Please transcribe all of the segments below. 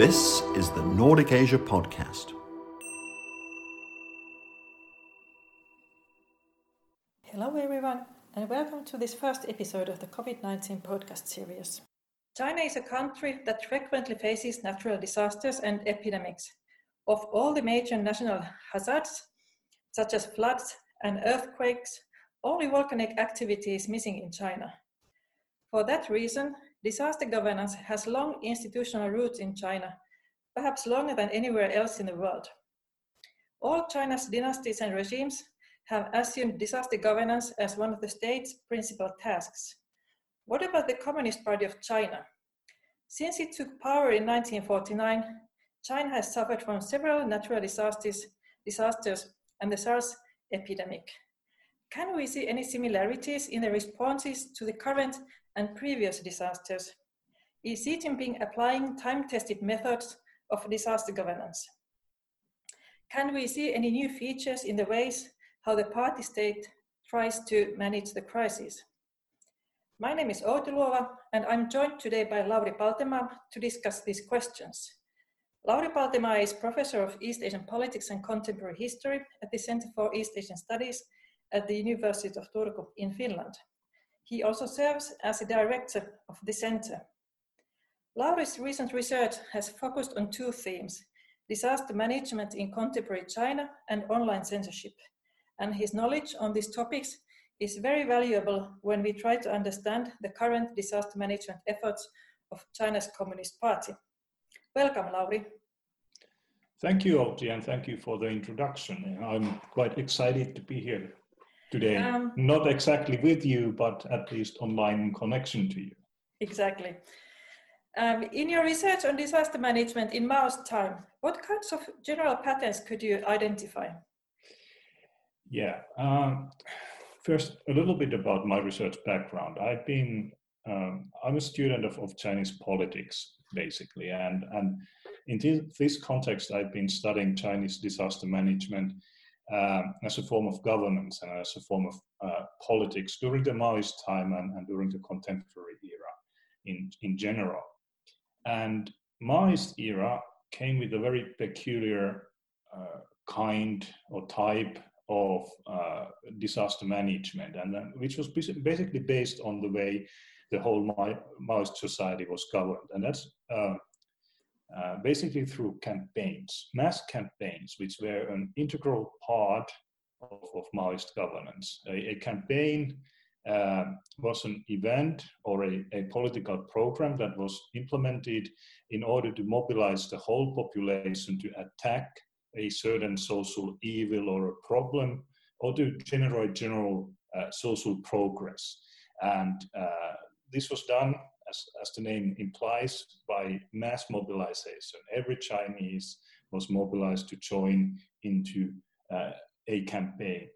This is the Nordic Asia Podcast. Hello, everyone, and welcome to this first episode of the COVID 19 podcast series. China is a country that frequently faces natural disasters and epidemics. Of all the major national hazards, such as floods and earthquakes, only volcanic activity is missing in China. For that reason, disaster governance has long institutional roots in China, perhaps longer than anywhere else in the world. All China's dynasties and regimes have assumed disaster governance as one of the state's principal tasks. What about the Communist Party of China? Since it took power in 1949, China has suffered from several natural disasters, disasters and the SARS epidemic. Can we see any similarities in the responses to the current and previous disasters? Is Xi Jinping applying time-tested methods of disaster governance? Can we see any new features in the ways how the party state tries to manage the crisis? My name is Outi Luova, and I'm joined today by Lauri Paltemaa to discuss these questions. Lauri Paltemaa is Professor of East Asian Politics and Contemporary History at the Center for East Asian Studies at the University of Turku in Finland. He also serves as a director of the center. Lauri's recent research has focused on two themes disaster management in contemporary China and online censorship. And his knowledge on these topics is very valuable when we try to understand the current disaster management efforts of China's Communist Party. Welcome, Lauri. Thank you, Outi, and thank you for the introduction. I'm quite excited to be here today. Um, Not exactly with you, but at least online connection to you. Exactly. Um, in your research on disaster management in Mao's time, what kinds of general patterns could you identify? Yeah. Um, first, a little bit about my research background. I've been, um, I'm a student of, of Chinese politics, basically. And, and in this, this context, I've been studying Chinese disaster management um, as a form of governance and as a form of uh, politics during the Maoist time and, and, during the contemporary era in, in general. And Maoist era came with a very peculiar uh, kind or type of uh, disaster management, and which was basically based on the way the whole Maoist society was governed. And that's uh, basically through campaigns, mass campaigns, which were an integral part of, of Maoist governance. A, a campaign uh, was an event or a, a, political program that was implemented in order to mobilize the whole population to attack a certain social evil or a problem or to generate general uh, social progress. And uh, this was done as, as the name implies, by mass mobilization. Every Chinese was mobilized to join into uh, a campaign.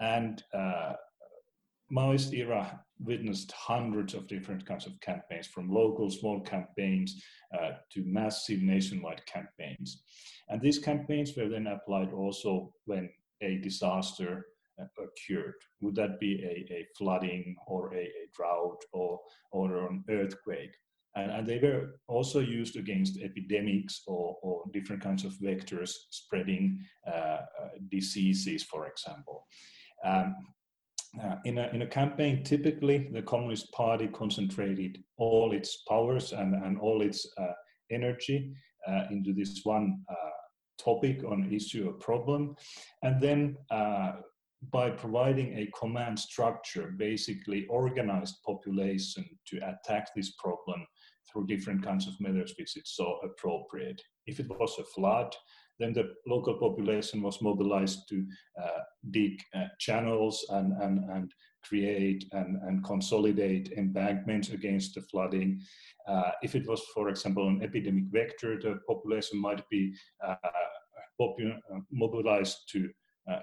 And uh, Maoist era witnessed hundreds of different kinds of campaigns, from local small campaigns uh, to massive nationwide campaigns. And these campaigns were then applied also when a disaster occurred? Would that be a, a flooding or a, a, drought or, or an earthquake? And, and, they were also used against epidemics or, or different kinds of vectors spreading uh, uh, diseases, for example. Um, uh, in, a, in a campaign, typically the Communist Party concentrated all its powers and, and all its uh, energy uh, into this one uh, topic on issue or problem, and then by providing a command structure, basically organized population to attack this problem through different kinds of measures which it saw appropriate. If it was a flood, then the local population was mobilized to uh, dig uh, channels and, and, and create and, and consolidate embankments against the flooding. Uh, if it was, for example, an epidemic vector, the population might be uh, uh, mobilized to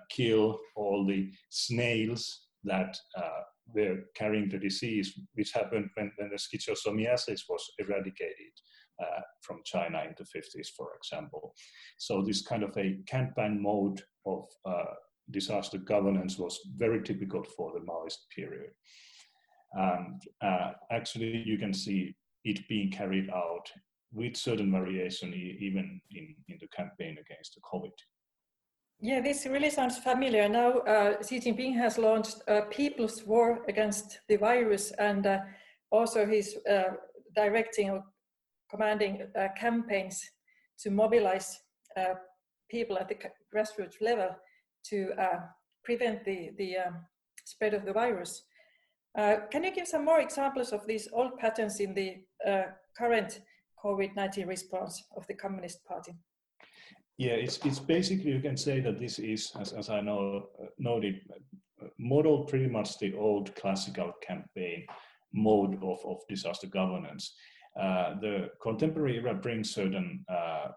kill all the snails that uh, were carrying the disease, which happened when, when the schistosomiasis was eradicated uh, from China in the 50s, for example. So this kind of a campaign mode of uh, disaster governance was very typical for the Maoist period. And uh, actually, you can see it being carried out with certain variation even in, in the campaign against the COVID. Yeah, this really sounds familiar. Now, uh, Xi Jinping has launched a people's war against the virus, and uh, also he's uh, directing or commanding uh, campaigns to mobilize uh, people at the grassroots level to uh, prevent the, the um, spread of the virus. can you give some more examples of these old patterns in the current COVID-19 response of the Communist Party? Yeah, it's it's basically you can say that this is, as, as I know uh, noted, modeled pretty much the old classical campaign mode of, of disaster governance. Uh, the contemporary era brings certain uh,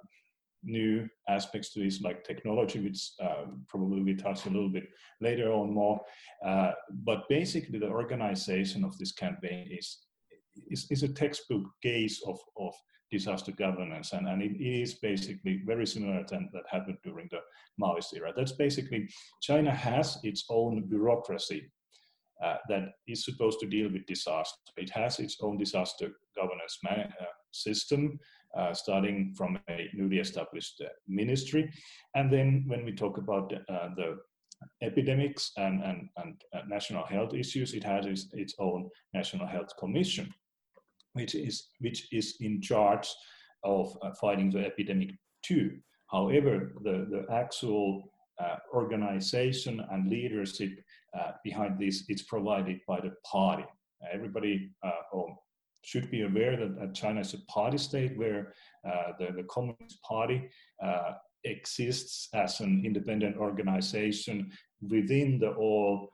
new aspects to this, like technology, which uh, probably we touch a little bit later on more. Uh, but basically, the organization of this campaign is is, is a textbook case of, of disaster governance, and, and it is basically very similar to that happened during the Maoist era. That's basically China has its own bureaucracy uh, that is supposed to deal with disaster. It has its own disaster governance man- uh, system, uh, starting from a newly established uh, ministry. And then when we talk about uh, the epidemics and, and, and uh, national health issues, it has its, its own National Health Commission which is which is in charge of uh, fighting the epidemic too. However, the, the actual uh, organization and leadership uh, behind this is provided by the party. Everybody uh, should be aware that China is a party state where uh, the, the Communist Party uh, exists as an independent organization within the all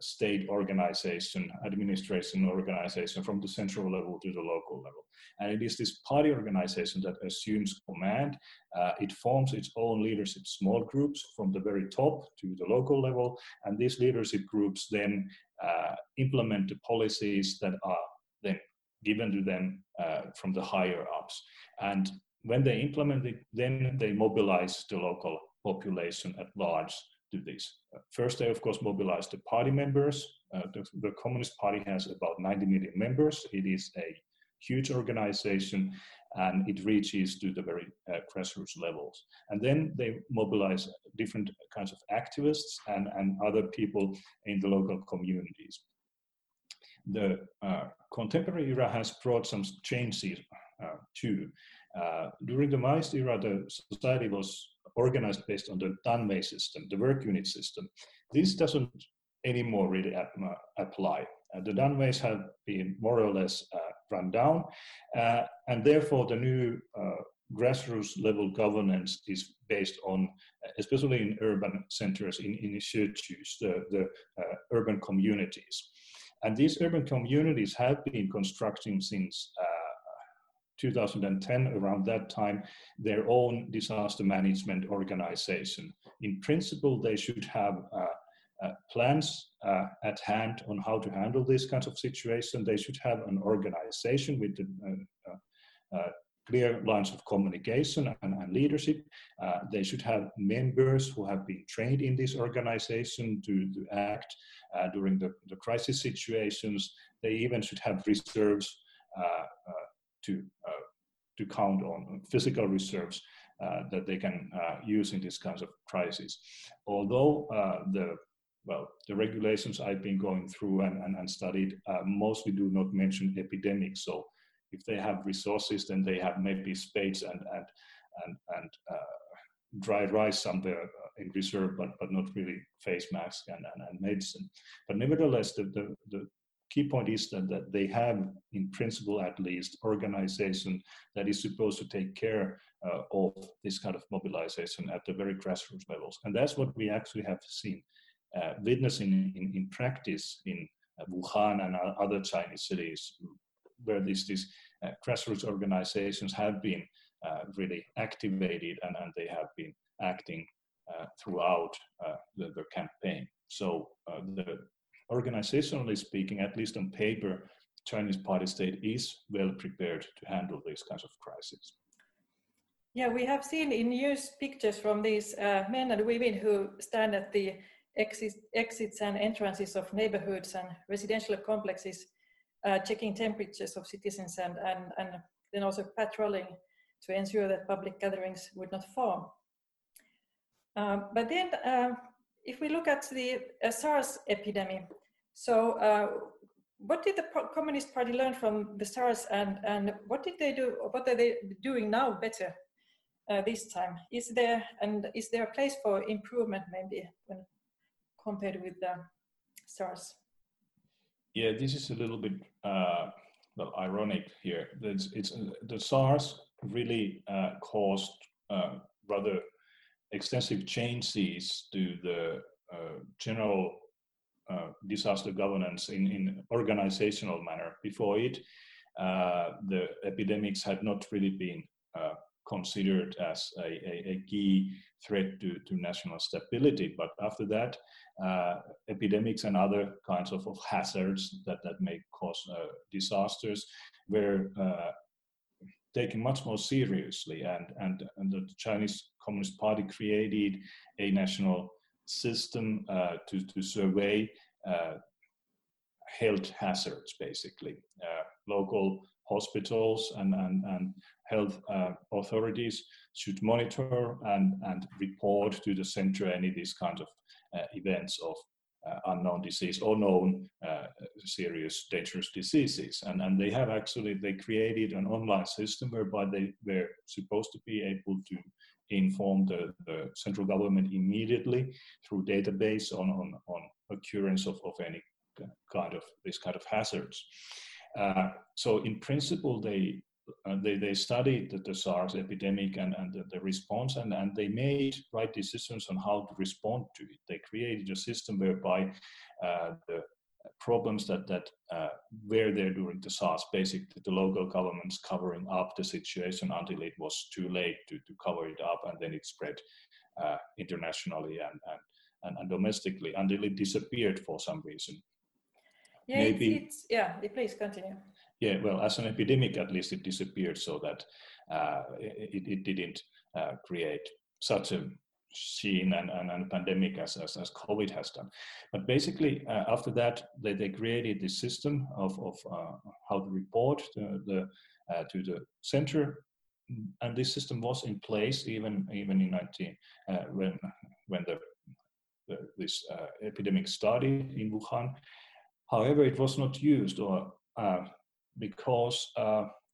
state organization, administration organization from the central level to the local level. And it is this party organization that assumes command. Uh, it forms its own leadership small groups from the very top to the local level. And these leadership groups then uh, implement the policies that are then given to them uh, from the higher ups. And when they implement it, then they mobilize the local population at large do this. Uh, first, they of course mobilized the party members. Uh, the, the, Communist Party has about 90 million members. It is a huge organization and it reaches to the very uh, grassroots levels. And then they mobilize different kinds of activists and, and other people in the local communities. The uh, contemporary era has brought some changes uh, too. Uh, during the Maoist era, the society was organized based on the Danwei system, the work unit system. This doesn't anymore really apply. Uh, the Danweis have been more or less uh, run down, uh, and therefore the new uh, grassroots level governance is based on, especially in urban centers, in, in the, the uh, urban communities. And these urban communities have been constructing since uh, 2010, around that time, their own disaster management organization. In principle, they should have uh, uh, plans uh, at hand on how to handle these kinds of situation. They should have an organization with uh, uh, uh, clear lines of communication and, and leadership. they should have members who have been trained in this organization to, to act during the, the crisis situations. They even should have reserves uh, to to count on physical reserves uh, that they can uh, use in these kinds of crises. Although the well, the regulations I've been going through and, and, and studied mostly do not mention epidemics. So if they have resources, then they have maybe spades and and and, and uh, dry rice somewhere in reserve, but but not really face masks and, and, and medicine. But nevertheless, the, the, the key point is that, that they have, in principle at least, organization that is supposed to take care uh, of this kind of mobilization at the very grassroots levels. And that's what we actually have seen, uh, witnessing in, in practice in uh, Wuhan and other Chinese cities, where these, these uh, grassroots organizations have been uh, really activated and, and they have been acting uh, throughout the, the campaign. So the organizationally speaking, at least on paper, Chinese party state is well prepared to handle these kinds of crises. Yeah, we have seen in news pictures from these uh, men and women who stand at the exit, exits and entrances of neighborhoods and residential complexes, uh, checking temperatures of citizens and, and, and then also patrolling to ensure that public gatherings would not form. Um, but then, um, if we look at the uh, SARS epidemic, so uh, what did the Communist Party learn from the SARS, and and what did they do? What are they doing now better uh, this time? Is there and is there a place for improvement maybe when compared with the SARS? Yeah, this is a little bit uh, well ironic here. It's, it's the SARS really uh, caused uh, rather extensive changes to the uh, general uh, disaster governance in, in organizational manner. Before it, uh, the epidemics had not really been uh, considered as a, a, a, key threat to, to national stability. But after that, uh, epidemics and other kinds of, of, hazards that, that may cause uh, disasters were taken much more seriously. And, and, and the Chinese Communist Party created a national system uh, to, to survey uh, health hazards, basically. Uh, local hospitals and, and, and health uh, authorities should monitor and, and report to the center any of these kinds of uh, events of unknown disease or known uh, serious dangerous diseases and, and they have actually they created an online system whereby they were supposed to be able to inform the, the central government immediately through database on, on, on occurrence of, of any kind of this kind of hazards. Uh, so in principle, they uh, they, they studied the, the, SARS epidemic and, and the, the, response, and, and they made right decisions on how to respond to it. They created a system whereby uh, the problems that that uh, were there during the SARS, basically the local governments covering up the situation until it was too late to, to cover it up, and then it spread uh, internationally and, and, and, and, domestically until it disappeared for some reason. Yeah, Maybe, it's, it's, yeah. Please continue. Yeah, well, as an epidemic, at least it disappeared, so that uh, it, it didn't uh, create such a scene and, and, and pandemic as, as, as, COVID has done. But basically, uh, after that, they, they created this system of, of uh, how to report to the, uh, to the center. And this system was in place even even in 19 uh, when when the, the this epidemic started in Wuhan. However, it was not used or uh, because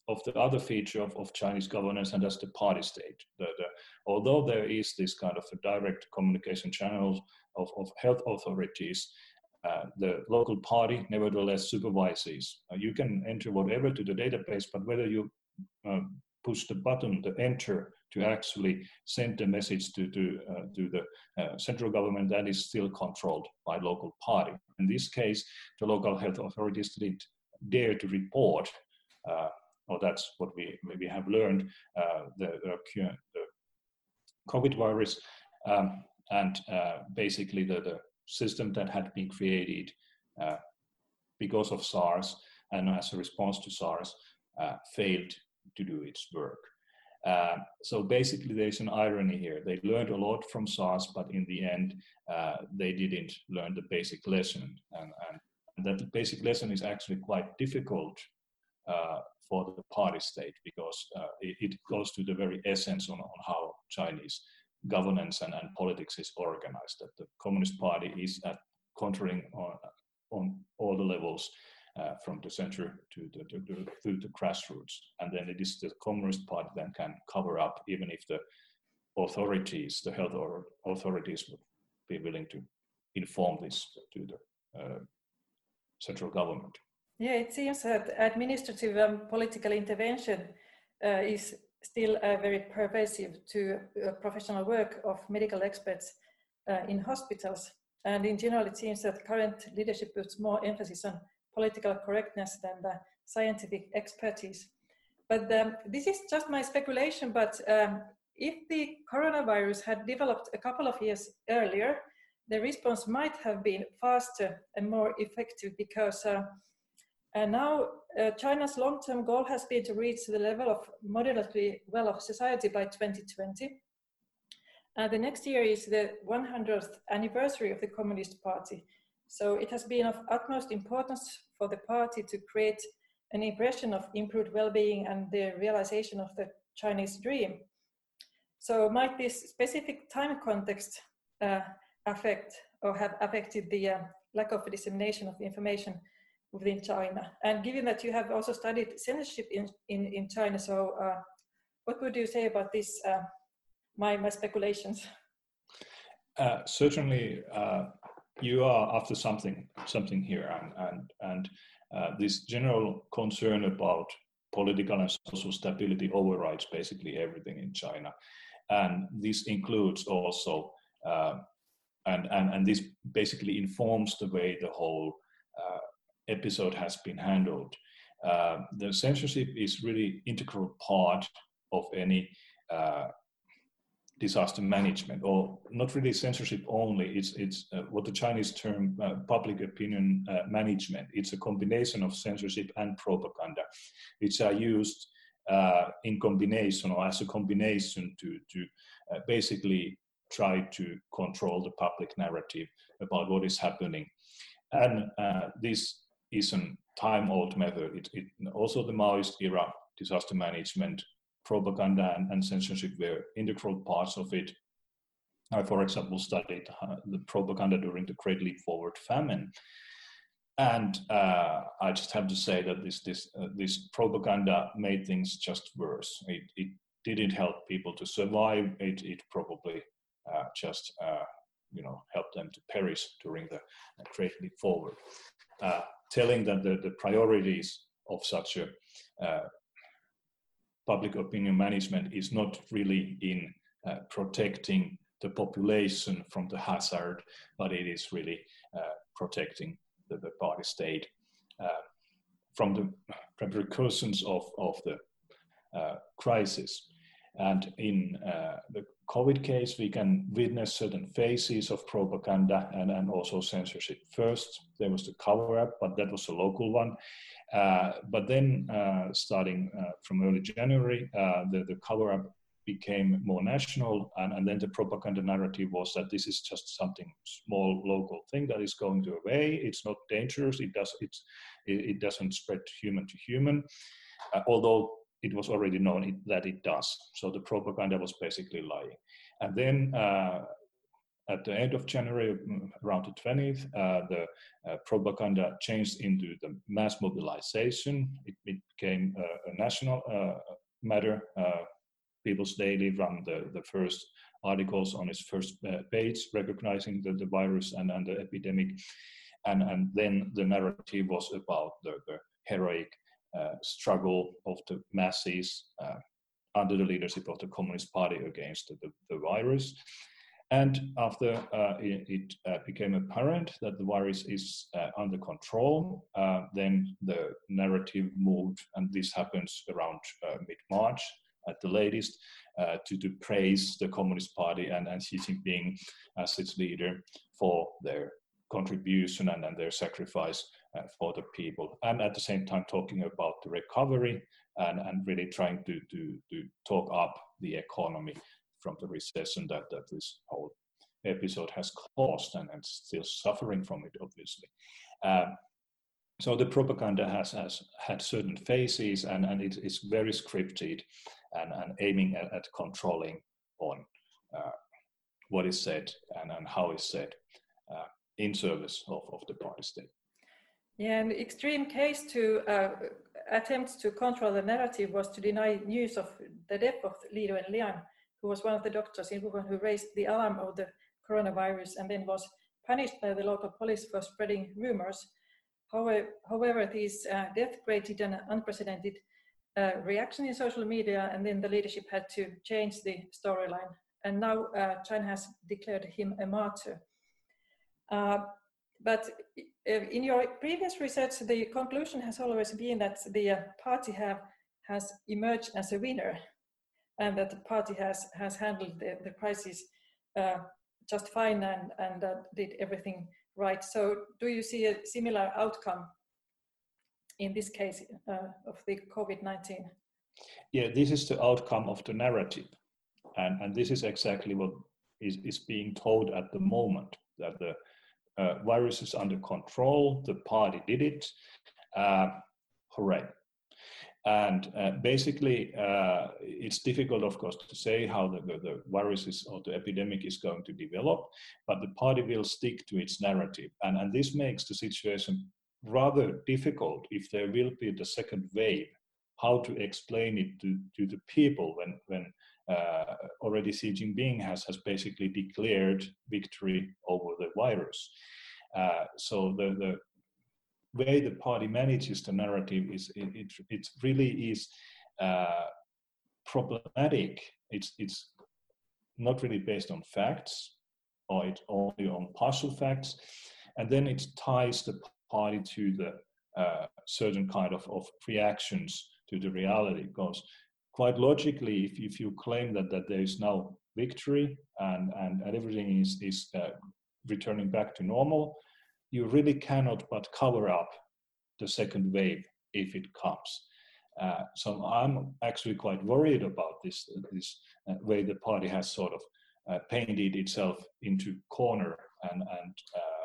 of the other feature of, of Chinese governance, and that's the party state. The, the, although there is this kind of a direct communication channel of, of health authorities, uh, the local party nevertheless supervises. Uh, you can enter whatever to the database, but whether you uh, push the button, the enter, to actually send the message to, to, uh, to the uh, central government, that is still controlled by local party. In this case, the local health authorities didn't dare to report uh, or that's what we maybe have learned, uh, the, the, COVID virus, um, and uh, basically the, the system that had been created uh, because of SARS and as a response to SARS failed to do its work. Uh, so basically, there's an irony here. They learned a lot from SARS, but in the end, uh, they didn't learn the basic lesson. And, and, that basic lesson is actually quite difficult uh, for the party state because uh, it, it, goes to the very essence on, on how Chinese governance and, and politics is organized. That the Communist Party is at controlling on, on all the levels uh, from the center to the, to, to, to, the grassroots. And then it is the Communist Party that can cover up, even if the authorities, the health authorities would be willing to inform this to the uh, central government. Yeah, it seems that administrative and political intervention uh, is still uh, very pervasive to uh, professional work of medical experts uh, in hospitals. And in general, it seems that current leadership puts more emphasis on political correctness than the scientific expertise. But um, this is just my speculation, but um, if the coronavirus had developed a couple of years earlier, the response might have been faster and more effective because uh, and now uh, China's long-term goal has been to reach the level of moderately well-off society by 2020. And the next year is the 100th anniversary of the Communist Party. So it has been of utmost importance for the party to create an impression of improved well-being and the realization of the Chinese dream. So might this specific time context uh, affect or have affected the uh, lack of dissemination of information within China? And given that you have also studied censorship in, in, in China, so uh, what would you say about this, uh, my, my speculations? Uh, certainly, uh, you are after something something here, and and and uh, this general concern about political and social stability overrides basically everything in China, and this includes also. Uh, and, and, and this basically informs the way the whole uh, episode has been handled. Uh, the censorship is really integral part of any disaster management, or not really censorship only. It's it's uh, what the Chinese term uh, public opinion uh, management. It's a combination of censorship and propaganda, which are used uh, in combination or as a combination to to uh, basically try to control the public narrative about what is happening, and uh, this is a time-old method. It, it also the Maoist era disaster management propaganda and, and censorship were integral parts of it. I, for example, studied uh, the propaganda during the Great Leap Forward famine, and uh, I just have to say that this this uh, this propaganda made things just worse. It, it didn't help people to survive. It it probably just uh, you know helped them to perish during the Great Leap Forward. Uh, telling that the, priorities of such a public opinion management is not really in uh, protecting the population from the hazard, but it is really uh, protecting the, the, party state uh, from the repercussions of, of the uh, crisis. And in uh, the COVID case, we can witness certain phases of propaganda and, and also censorship. First, there was the cover up, but that was a local one. Uh, but then, uh, starting uh, from early January, the, the cover up became more national, and, and, then the propaganda narrative was that this is just something small local thing that is going to away. It's not dangerous. It does it's, it, it doesn't spread human to human, uh, although it was already known it, that it does. So the propaganda was basically lying. And then uh, at the end of January, mm, around the 20th, uh, the uh, propaganda changed into the mass mobilization. It, it became a, national uh, matter. Uh, People's Daily ran the, the first articles on its first uh, page, recognizing the, the virus and, and the epidemic. And, and then the narrative was about the, the heroic struggle of the masses under the leadership of the Communist Party against the, the virus. And after uh, it, it uh, became apparent that the virus is uh, under control, uh, then the narrative moved, and this happens around uh, mid March at the latest, uh, to, to praise the Communist Party and, and Xi Jinping as its leader for their contribution and, and their sacrifice for the people. And at the same time, talking about the recovery and, and really trying to, to, to talk up the economy from the recession that, that this whole episode has caused and, and still suffering from it, obviously. Um, so the propaganda has, has had certain phases and, and it is very scripted and, and aiming at, at controlling on uh, what is said and, and how is said uh, in service of, of the party state. Yeah, an extreme case to uh, attempts to control the narrative was to deny news of the death of Li Wenliang who was one of the doctors in Wuhan who raised the alarm of the coronavirus and then was punished by the local police for spreading rumors. However, however this uh, death created an unprecedented uh, reaction in social media, and then the leadership had to change the storyline. And now uh, China has declared him a martyr. Uh, but in your previous research, the conclusion has always been that the party have, has emerged as a winner and that the party has has handled the, the crisis uh, just fine and and uh, did everything right. So, do you see a similar outcome in this case uh, of the COVID nineteen? Yeah, this is the outcome of the narrative, and and this is exactly what is is being told at the moment that the uh, virus is under control. The party did it. Uh, hooray! And uh, basically, uh, it's difficult, of course, to say how the, the, the, virus is or the epidemic is going to develop, but the party will stick to its narrative. And, and this makes the situation rather difficult if there will be the second wave, how to explain it to, to the people when, when uh, already Xi Jinping has, has basically declared victory over the virus. Uh, so the, the way the party manages the narrative is it, it, it really is uh, problematic. It's it's not really based on facts, or it's only on partial facts, and then it ties the party to the uh, certain kind of, of reactions to the reality. Because quite logically, if, if you claim that, that there is now victory and, and, and everything is, is uh, returning back to normal, you really cannot but cover up the second wave if it comes. Uh, so I'm actually quite worried about this this uh, way the party has sort of uh, painted itself into corner and and uh,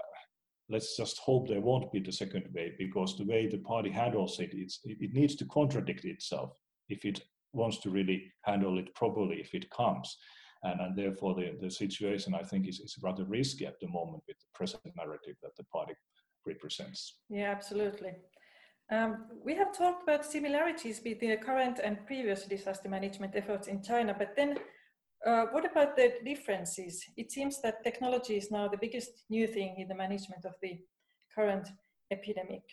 let's just hope there won't be the second wave because the way the party handles it, it, it needs to contradict itself if it wants to really handle it properly if it comes. And, and therefore, the, the situation I think is, is rather risky at the moment with the present narrative that the party represents. Yeah, absolutely. Um, we have talked about similarities between the current and previous disaster management efforts in China, but then uh, what about the differences? It seems that technology is now the biggest new thing in the management of the current epidemic.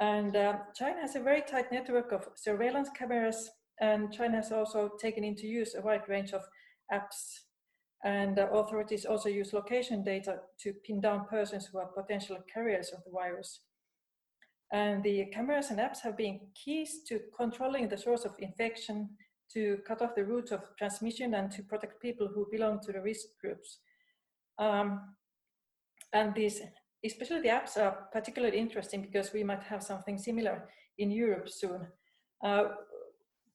And uh, China has a very tight network of surveillance cameras, and China has also taken into use a wide range of apps. And authorities also use location data to pin down persons who are potential carriers of the virus. And the cameras and apps have been keys to controlling the source of infection, to cut off the route of transmission, and to protect people who belong to the risk groups. Um, and these, especially the apps, are particularly interesting because we might have something similar in Europe soon. Uh,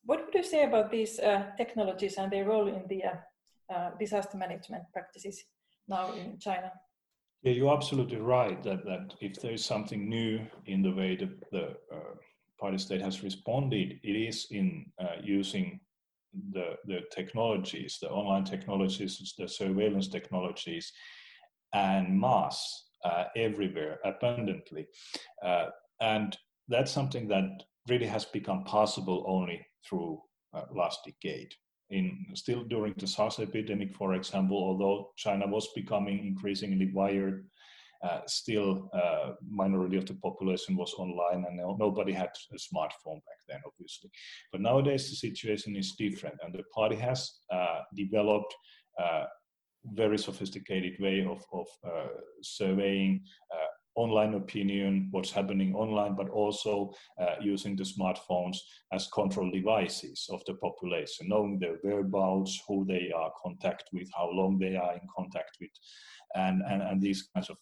what would you say about these uh, technologies and their role in the uh, uh, disaster management practices now in China? Yeah, you're absolutely right that, that if there is something new in the way the, the uh, party state has responded, it is in uh, using the, the technologies, the online technologies, the surveillance technologies, and mass uh, everywhere abundantly. Uh, and that's something that really has become possible only through uh, last decade in still during the SARS epidemic, for example, although China was becoming increasingly wired, uh, still uh, minority of the population was online and nobody had a smartphone back then, obviously. But nowadays the situation is different and the party has uh, developed uh, very sophisticated way of, of uh, surveying uh, online opinion, what's happening online, but also uh, using the smartphones as control devices of the population, knowing their whereabouts, who they are contact with, how long they are in contact with, and, and, and these kinds of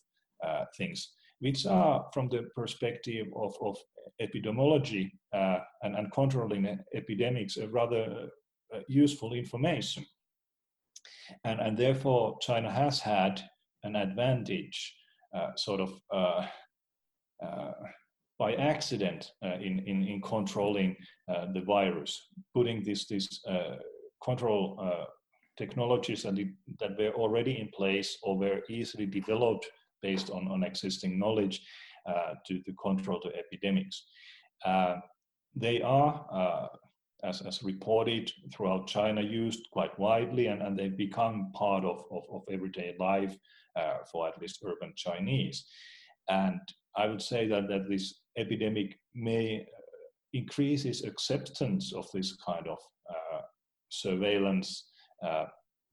uh, things, which are from the perspective of, of epidemiology uh, and, and controlling epidemics, a rather uh, useful information. And, and therefore, China has had an advantage sort of uh, uh, by accident in, in, in controlling the virus, putting this, this control technologies that, that were already in place or were easily developed based on, on existing knowledge uh, to, to control the epidemics. Uh, they are, uh, as, as reported throughout China, used quite widely and, and they become part of, of, of everyday life uh, for at least urban Chinese. And I would say that, that this epidemic may increases acceptance of this kind of uh, surveillance uh,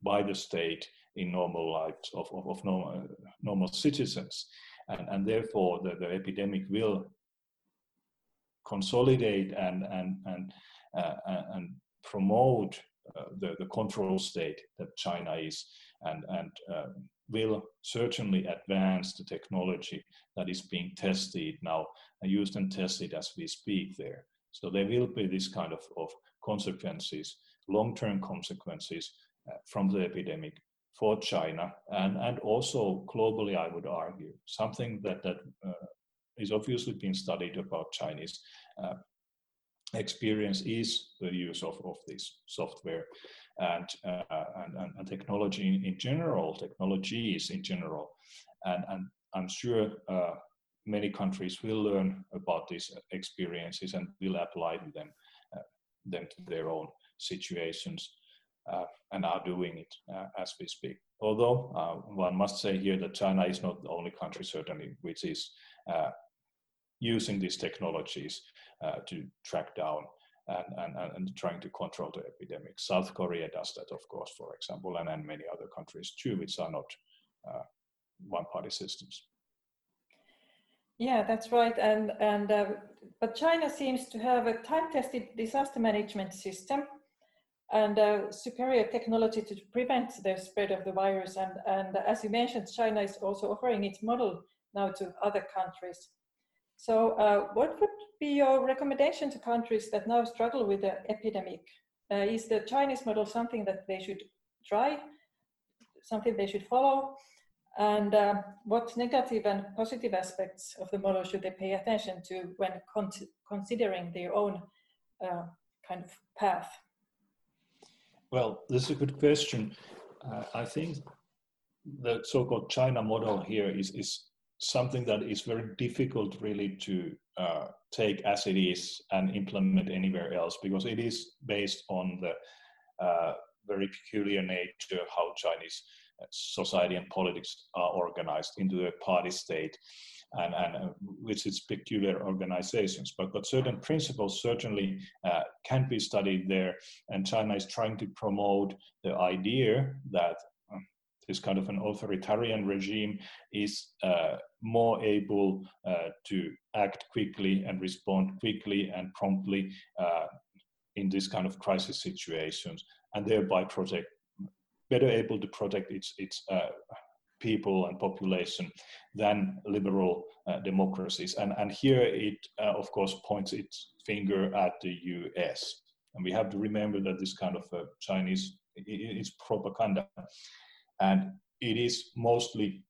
by the state in normal lives of, of, of normal, normal citizens. And, and therefore, the, the epidemic will consolidate and, and, and, uh, and promote uh, the, the control state that China is and, and um, will certainly advance the technology that is being tested now and used and tested as we speak there. So there will be this kind of, of consequences, long-term consequences uh, from the epidemic for China and, and also globally, I would argue. Something that, that uh, is obviously being studied about Chinese uh, experience is the use of, of this software and, uh, and, and, technology in, in, general, technologies in general. And, and I'm sure uh, many countries will learn about these experiences and will apply them, uh, them to their own situations uh, and are doing it uh, as we speak. Although uh, one must say here that China is not the only country, certainly, which is using these technologies to track down and, and, and trying to control the epidemic. South Korea does that, of course, for example, and, and many other countries too, which are not uh, one-party systems. Yeah, that's right. And and uh, but China seems to have a time-tested disaster management system and uh, superior technology to prevent the spread of the virus. And, and as you mentioned, China is also offering its model now to other countries. So uh, what would be your recommendation to countries that now struggle with the epidemic? Uh, is the Chinese model something that they should try, something they should follow? And uh, what negative and positive aspects of the model should they pay attention to when con considering their own uh, kind of path? Well, this is a good question. Uh, I think the so-called China model here is, is something that is very difficult really to uh, take as it is and implement anywhere else because it is based on the uh, very peculiar nature of how Chinese uh, society and politics are organized into a party state and, and uh, with its peculiar organizations. But, but certain principles certainly uh, can be studied there. And China is trying to promote the idea that this kind of an authoritarian regime is uh, more able uh, to act quickly and respond quickly and promptly uh, in this kind of crisis situations, and thereby protect better able to protect its its uh, people and population than liberal uh, democracies. And, and here it, uh, of course, points its finger at the US. And we have to remember that this kind of Chinese it's propaganda. And it is mostly,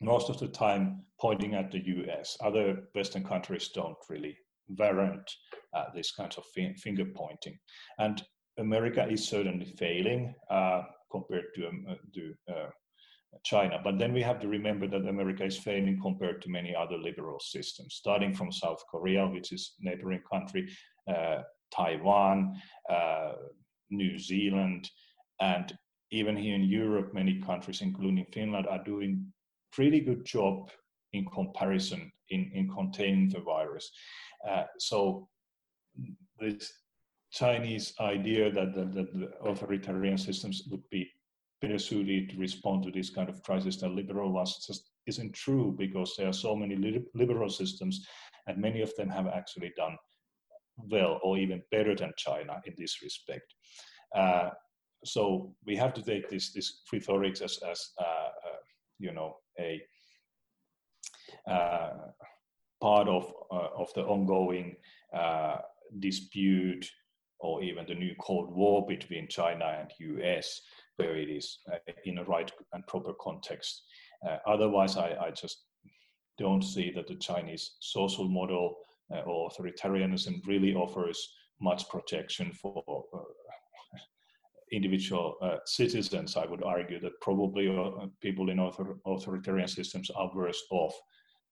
most of the time, pointing at the US. Other Western countries don't really warrant uh, this kind of finger pointing. And America is certainly failing uh, compared to, um, uh, China. But then we have to remember that America is failing compared to many other liberal systems, starting from South Korea, which is neighboring country, uh, Taiwan, uh, New Zealand, and even here in Europe, many countries, including Finland, are doing pretty good job in comparison in, in containing the virus. Uh, so this Chinese idea that, that, the authoritarian systems would be better suited to respond to this kind of crisis than liberal ones just isn't true because there are so many liberal systems and many of them have actually done well or even better than China in this respect. Uh, so we have to take this this free rhetoric as as uh, uh, you know a uh, part of of the ongoing dispute or even the new Cold War between China and US where it is uh, in a right and proper context. Uh, otherwise, I, I, just don't see that the Chinese social model uh, or authoritarianism really offers much protection for individual uh, citizens. I would argue that probably uh, people in author authoritarian systems are worse off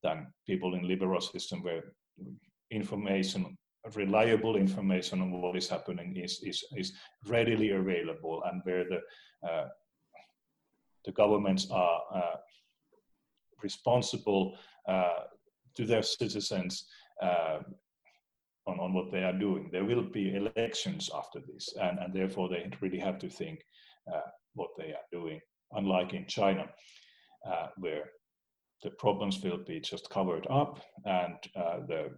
than people in liberal system where information reliable information on what is happening is, is, is readily available and where the, uh, the governments are uh, responsible uh, to their citizens uh, on, on what they are doing. There will be elections after this, and, and therefore they really have to think uh, what they are doing, unlike in China, uh, where the problems will be just covered up and the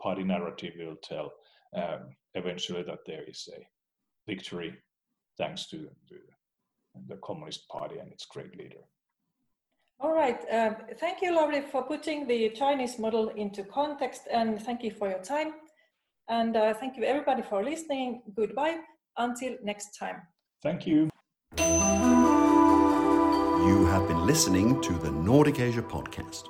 party narrative will tell um, eventually that there is a victory thanks to, to, the Communist Party and its great leader. All right. Uh, thank you, Lauri, for putting the Chinese model into context, and thank you for your time. And uh, thank you, everybody, for listening. Goodbye. Until next time. Thank you. You have been listening to the Nordic Asia Podcast.